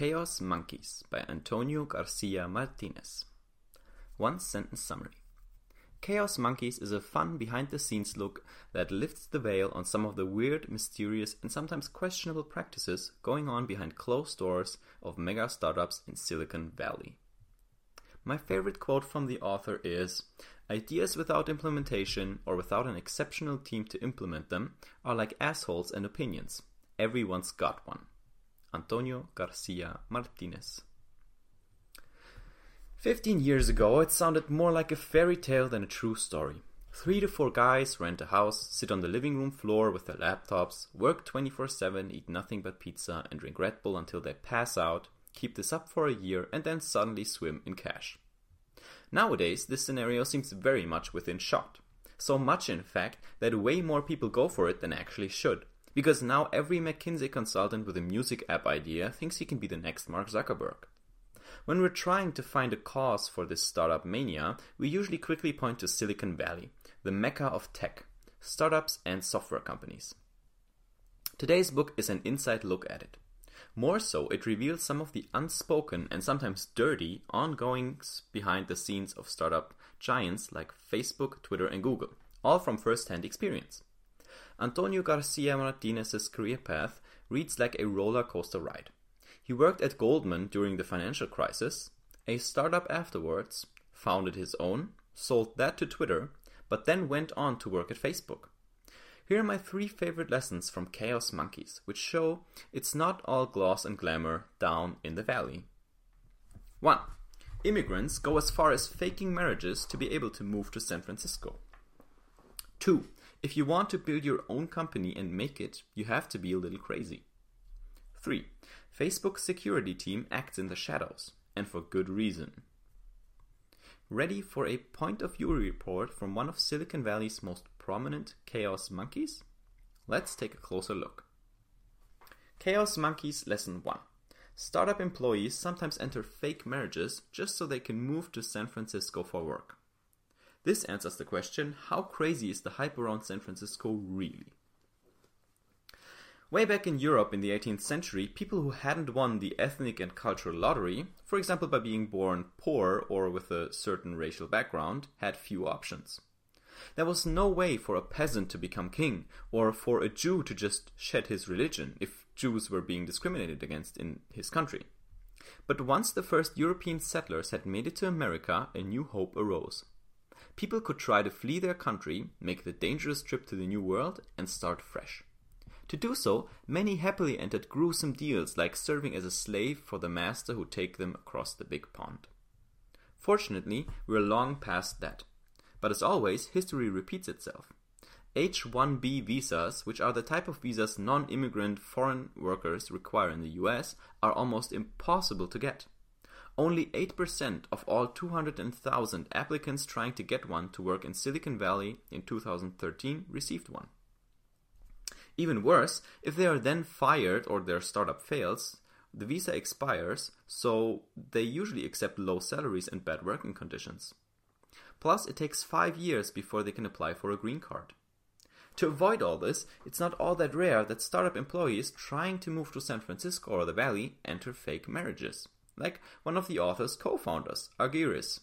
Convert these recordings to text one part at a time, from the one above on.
Chaos Monkeys by Antonio Garcia Martinez. One sentence summary Chaos Monkeys is a fun behind the scenes look that lifts the veil on some of the weird, mysterious, and sometimes questionable practices going on behind closed doors of mega startups in Silicon Valley. My favorite quote from the author is Ideas without implementation or without an exceptional team to implement them are like assholes and opinions. Everyone's got one. Antonio Garcia Martinez. Fifteen years ago, it sounded more like a fairy tale than a true story. Three to four guys rent a house, sit on the living room floor with their laptops, work 24 7, eat nothing but pizza, and drink Red Bull until they pass out, keep this up for a year, and then suddenly swim in cash. Nowadays, this scenario seems very much within shot. So much, in fact, that way more people go for it than actually should. Because now every McKinsey consultant with a music app idea thinks he can be the next Mark Zuckerberg. When we're trying to find a cause for this startup mania, we usually quickly point to Silicon Valley, the mecca of tech, startups, and software companies. Today's book is an inside look at it. More so, it reveals some of the unspoken and sometimes dirty ongoings behind the scenes of startup giants like Facebook, Twitter, and Google, all from first hand experience. Antonio Garcia Martinez's career path reads like a roller coaster ride. He worked at Goldman during the financial crisis, a startup afterwards, founded his own, sold that to Twitter, but then went on to work at Facebook. Here are my three favorite lessons from Chaos Monkeys, which show it's not all gloss and glamour down in the valley. 1. Immigrants go as far as faking marriages to be able to move to San Francisco. 2. If you want to build your own company and make it, you have to be a little crazy. 3. Facebook's security team acts in the shadows, and for good reason. Ready for a point of view report from one of Silicon Valley's most prominent chaos monkeys? Let's take a closer look. Chaos Monkeys Lesson 1 Startup employees sometimes enter fake marriages just so they can move to San Francisco for work. This answers the question how crazy is the hype around San Francisco really? Way back in Europe in the 18th century, people who hadn't won the ethnic and cultural lottery, for example by being born poor or with a certain racial background, had few options. There was no way for a peasant to become king, or for a Jew to just shed his religion if Jews were being discriminated against in his country. But once the first European settlers had made it to America, a new hope arose. People could try to flee their country, make the dangerous trip to the New World, and start fresh. To do so, many happily entered gruesome deals like serving as a slave for the master who take them across the big pond. Fortunately, we're long past that. But as always, history repeats itself. H-1B visas, which are the type of visas non-immigrant foreign workers require in the US, are almost impossible to get. Only 8% of all 200,000 applicants trying to get one to work in Silicon Valley in 2013 received one. Even worse, if they are then fired or their startup fails, the visa expires, so they usually accept low salaries and bad working conditions. Plus, it takes five years before they can apply for a green card. To avoid all this, it's not all that rare that startup employees trying to move to San Francisco or the Valley enter fake marriages, like one of the author's co founders, Argyris.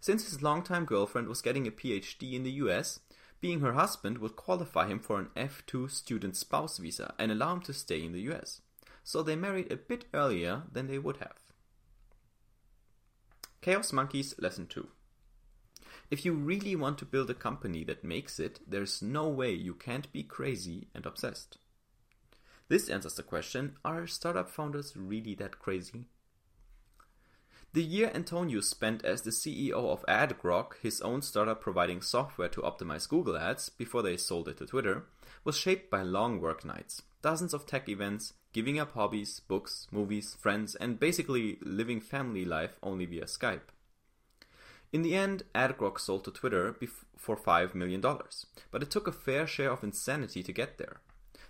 Since his longtime girlfriend was getting a PhD in the US, being her husband would qualify him for an F2 student spouse visa and allow him to stay in the US. So they married a bit earlier than they would have. Chaos Monkeys Lesson 2 If you really want to build a company that makes it, there's no way you can't be crazy and obsessed. This answers the question are startup founders really that crazy? The year Antonio spent as the CEO of AdGrok, his own startup providing software to optimize Google ads before they sold it to Twitter, was shaped by long work nights, dozens of tech events, giving up hobbies, books, movies, friends, and basically living family life only via Skype. In the end, AdGrok sold to Twitter for $5 million, but it took a fair share of insanity to get there.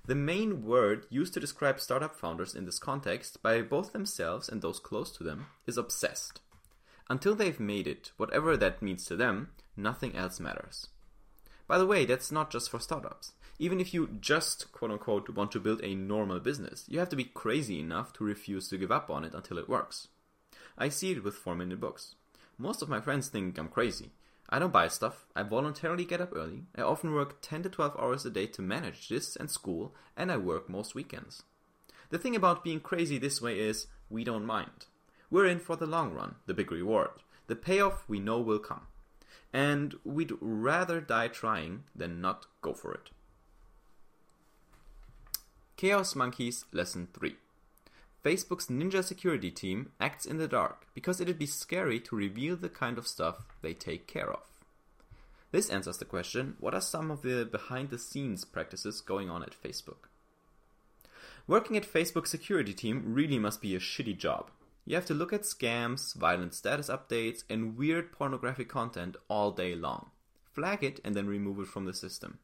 The main word used to describe startup founders in this context by both themselves and those close to them is obsessed. Until they've made it, whatever that means to them, nothing else matters. By the way, that's not just for startups. Even if you just, quote unquote, want to build a normal business, you have to be crazy enough to refuse to give up on it until it works. I see it with 4 Minute Books. Most of my friends think I'm crazy. I don't buy stuff, I voluntarily get up early, I often work 10 to 12 hours a day to manage this and school, and I work most weekends. The thing about being crazy this way is, we don't mind. We're in for the long run, the big reward. The payoff we know will come. And we'd rather die trying than not go for it. Chaos Monkeys Lesson 3 Facebook's ninja security team acts in the dark because it'd be scary to reveal the kind of stuff they take care of. This answers the question what are some of the behind the scenes practices going on at Facebook? Working at Facebook security team really must be a shitty job. You have to look at scams, violent status updates, and weird pornographic content all day long. Flag it and then remove it from the system.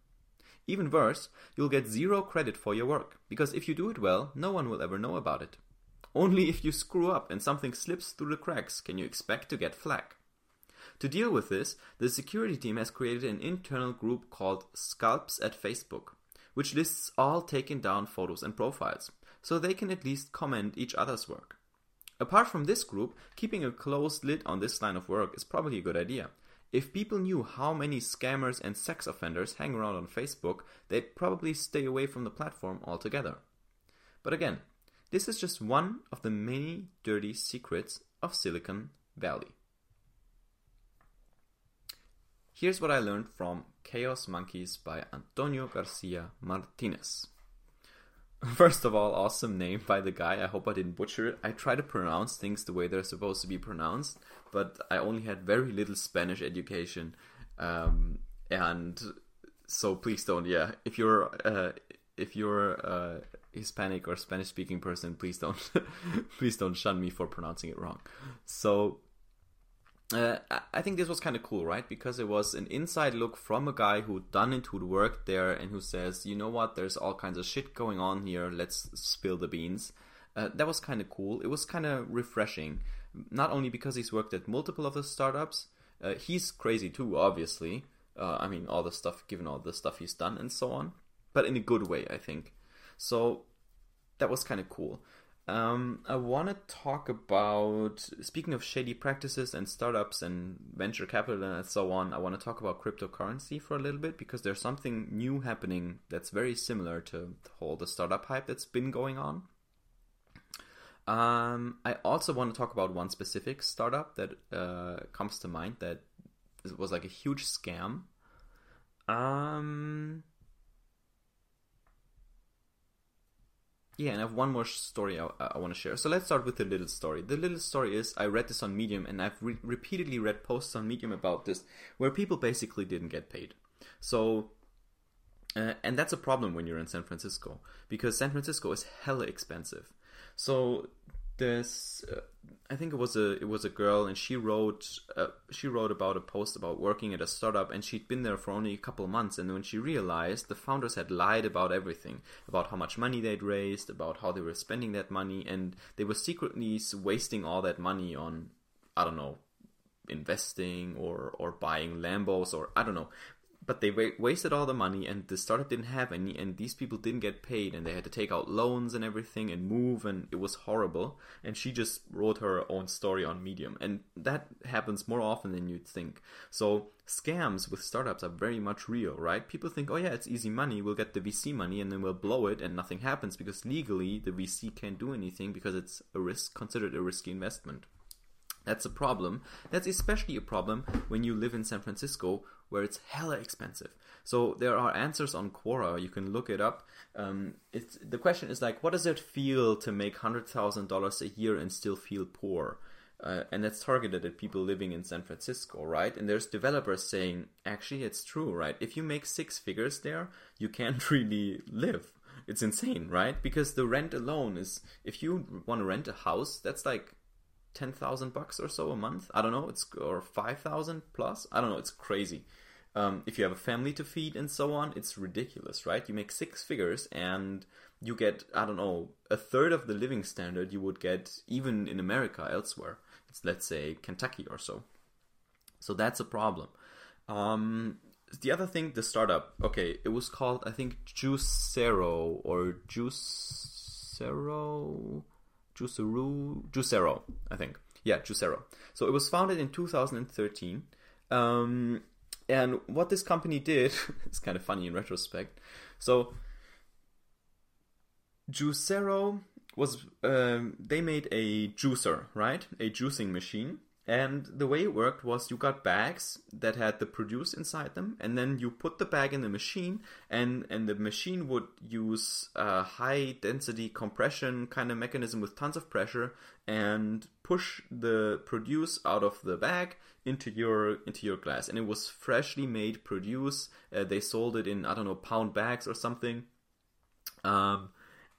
Even worse, you'll get zero credit for your work, because if you do it well, no one will ever know about it. Only if you screw up and something slips through the cracks can you expect to get flag. To deal with this, the security team has created an internal group called Scalps at Facebook, which lists all taken down photos and profiles, so they can at least comment each other's work. Apart from this group, keeping a closed lid on this line of work is probably a good idea. If people knew how many scammers and sex offenders hang around on Facebook, they'd probably stay away from the platform altogether. But again, this is just one of the many dirty secrets of Silicon Valley. Here's what I learned from Chaos Monkeys by Antonio Garcia Martinez. First of all, awesome name by the guy. I hope I didn't butcher it. I try to pronounce things the way they're supposed to be pronounced, but I only had very little Spanish education. Um, and so please don't, yeah. If you're, uh, if you're, uh, Hispanic or Spanish speaking person, please don't please don't shun me for pronouncing it wrong. So uh, I think this was kind of cool, right? Because it was an inside look from a guy who'd done it, who'd worked there, and who says, you know what, there's all kinds of shit going on here. Let's spill the beans. Uh, that was kind of cool. It was kind of refreshing, not only because he's worked at multiple of the startups. Uh, he's crazy too, obviously. Uh, I mean, all the stuff, given all the stuff he's done and so on, but in a good way, I think. So that was kind of cool. Um, I want to talk about, speaking of shady practices and startups and venture capital and so on, I want to talk about cryptocurrency for a little bit because there's something new happening that's very similar to all the startup hype that's been going on. Um, I also want to talk about one specific startup that uh, comes to mind that was like a huge scam. Um, Yeah, and I have one more story I, I want to share. So let's start with the little story. The little story is I read this on Medium, and I've re- repeatedly read posts on Medium about this, where people basically didn't get paid. So, uh, and that's a problem when you're in San Francisco because San Francisco is hella expensive. So this uh, I think it was a it was a girl and she wrote uh, she wrote about a post about working at a startup and she'd been there for only a couple months and when she realized the founders had lied about everything about how much money they'd raised about how they were spending that money and they were secretly wasting all that money on I don't know investing or or buying Lambos or I don't know but they wa- wasted all the money and the startup didn't have any and these people didn't get paid and they had to take out loans and everything and move and it was horrible. And she just wrote her own story on medium and that happens more often than you'd think. So scams with startups are very much real right? People think oh yeah it's easy money we'll get the vc money and then we'll blow it and nothing happens because legally the vc can't do anything because it's a risk considered a risky investment that's a problem. That's especially a problem when you live in San Francisco where it's hella expensive. So there are answers on Quora. You can look it up. Um, it's, the question is like, what does it feel to make hundred thousand dollars a year and still feel poor? Uh, and that's targeted at people living in San Francisco, right? And there's developers saying, actually, it's true, right? If you make six figures there, you can't really live. It's insane, right? Because the rent alone is, if you want to rent a house, that's like ten thousand bucks or so a month. I don't know. It's or five thousand plus. I don't know. It's crazy. Um, if you have a family to feed and so on, it's ridiculous, right? You make six figures and you get I don't know a third of the living standard you would get even in America elsewhere. It's let's say Kentucky or so. So that's a problem. Um, the other thing, the startup. Okay, it was called I think Juicero or Juicero, Juicero, Juicero. I think. Yeah, Juicero. So it was founded in 2013. Um, and what this company did, it's kind of funny in retrospect. So Juicero was um, they made a juicer, right? A juicing machine. And the way it worked was you got bags that had the produce inside them, and then you put the bag in the machine, and, and the machine would use a high density compression kind of mechanism with tons of pressure and push the produce out of the bag into your into your glass. And it was freshly made produce. Uh, they sold it in I don't know pound bags or something. Um,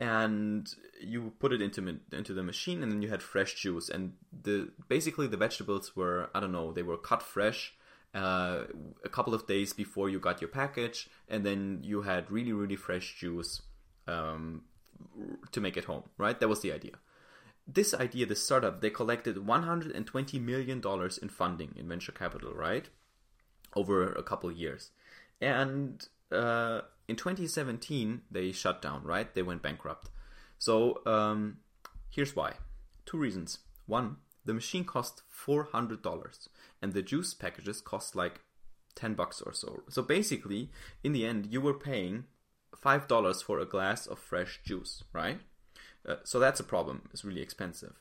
and you put it into into the machine and then you had fresh juice. And the basically the vegetables were i don't know they were cut fresh uh, a couple of days before you got your package and then you had really really fresh juice um, to make it home right? That was the idea. This idea this startup they collected 120 million dollars in funding in venture capital right? Over a couple years. And uh, in 2017 they shut down right? They went bankrupt. So um, here's why. Two reasons. One the machine cost $400 and the juice packages cost like 10 bucks or so. So basically in the end you were paying $5 for a glass of fresh juice right? Uh, so that's a problem. It's really expensive.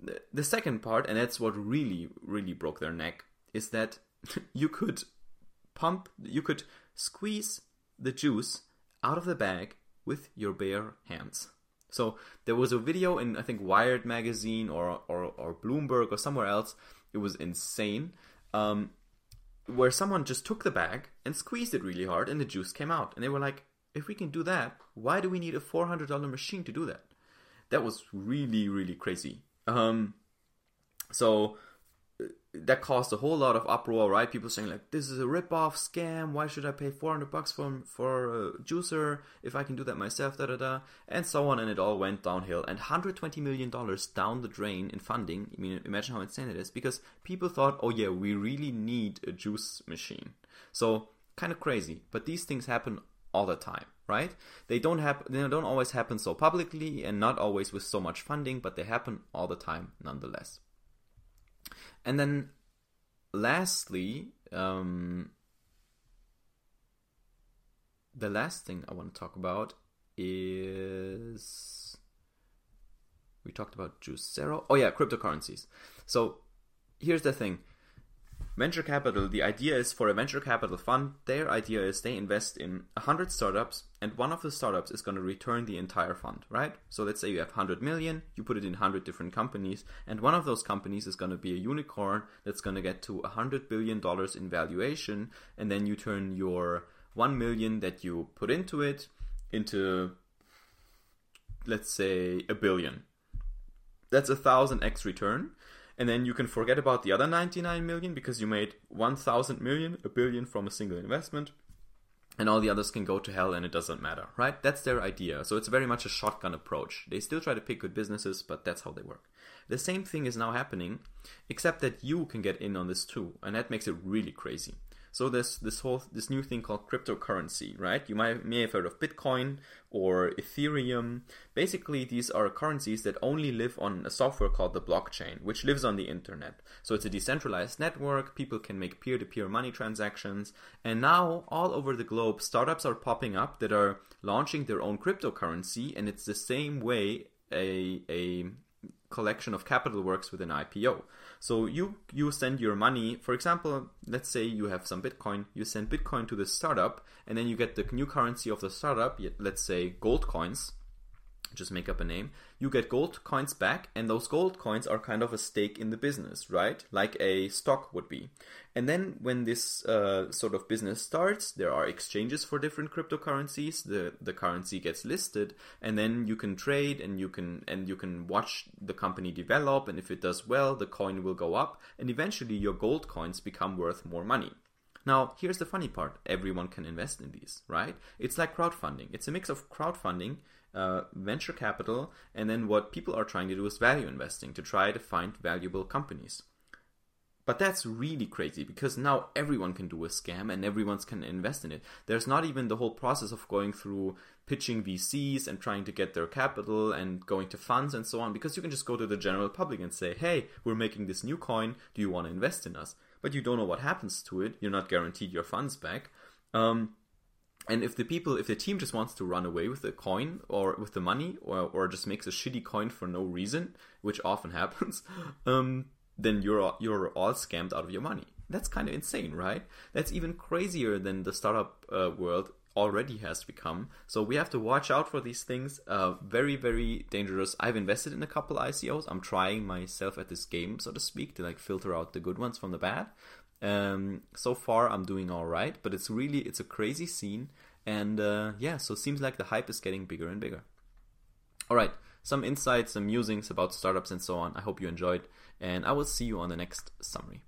The, the second part and that's what really really broke their neck is that you could pump you could squeeze the juice out of the bag with your bare hands. So there was a video in I think Wired magazine or or, or Bloomberg or somewhere else. It was insane. Um, where someone just took the bag and squeezed it really hard and the juice came out. And they were like, if we can do that, why do we need a $400 machine to do that? That was really, really crazy. Um, so that caused a whole lot of uproar, right? People saying like, "This is a rip-off scam. Why should I pay 400 bucks for for a juicer if I can do that myself?" Da da da, and so on, and it all went downhill. And 120 million dollars down the drain in funding. I mean, imagine how insane it is because people thought, "Oh yeah, we really need a juice machine." So kind of crazy, but these things happen all the time, right? They don't happen. They don't always happen so publicly, and not always with so much funding, but they happen all the time nonetheless. And then lastly, um, the last thing I want to talk about is we talked about Juicero. Oh yeah, cryptocurrencies. So here's the thing venture capital, the idea is for a venture capital fund, their idea is they invest in 100 startups and one of the startups is going to return the entire fund, right? So let's say you have 100 million, you put it in 100 different companies, and one of those companies is going to be a unicorn that's going to get to 100 billion dollars in valuation, and then you turn your 1 million that you put into it into let's say a billion. That's a 1000x return and then you can forget about the other 99 million because you made 1000 million, a billion from a single investment, and all the others can go to hell and it doesn't matter, right? That's their idea. So it's very much a shotgun approach. They still try to pick good businesses, but that's how they work. The same thing is now happening, except that you can get in on this too, and that makes it really crazy. So there's this whole this new thing called cryptocurrency, right? You might may have heard of Bitcoin or Ethereum. Basically, these are currencies that only live on a software called the blockchain, which lives on the internet. So it's a decentralized network. People can make peer-to-peer money transactions, and now all over the globe, startups are popping up that are launching their own cryptocurrency, and it's the same way a a collection of capital works with an IPO. So you you send your money, for example, let's say you have some Bitcoin, you send Bitcoin to the startup, and then you get the new currency of the startup, let's say gold coins, just make up a name, you get gold coins back, and those gold coins are kind of a stake in the business, right? Like a stock would be. And then when this uh, sort of business starts, there are exchanges for different cryptocurrencies. The the currency gets listed, and then you can trade and you can and you can watch the company develop. And if it does well, the coin will go up, and eventually your gold coins become worth more money. Now, here's the funny part everyone can invest in these, right? It's like crowdfunding. It's a mix of crowdfunding uh, venture capital, and then what people are trying to do is value investing to try to find valuable companies. But that's really crazy because now everyone can do a scam and everyone can invest in it. There's not even the whole process of going through pitching VCs and trying to get their capital and going to funds and so on because you can just go to the general public and say, hey, we're making this new coin. Do you want to invest in us? But you don't know what happens to it. You're not guaranteed your funds back. Um, and if the people, if the team just wants to run away with the coin or with the money or, or just makes a shitty coin for no reason, which often happens, um, then you're you're all scammed out of your money. That's kind of insane, right? That's even crazier than the startup uh, world already has become. So we have to watch out for these things. Uh, very, very dangerous. I've invested in a couple ICOs. I'm trying myself at this game, so to speak, to like filter out the good ones from the bad. Um, so far, I'm doing all right, but it's really it's a crazy scene, and uh, yeah, so it seems like the hype is getting bigger and bigger. All right, some insights, some musings about startups and so on. I hope you enjoyed, and I will see you on the next summary.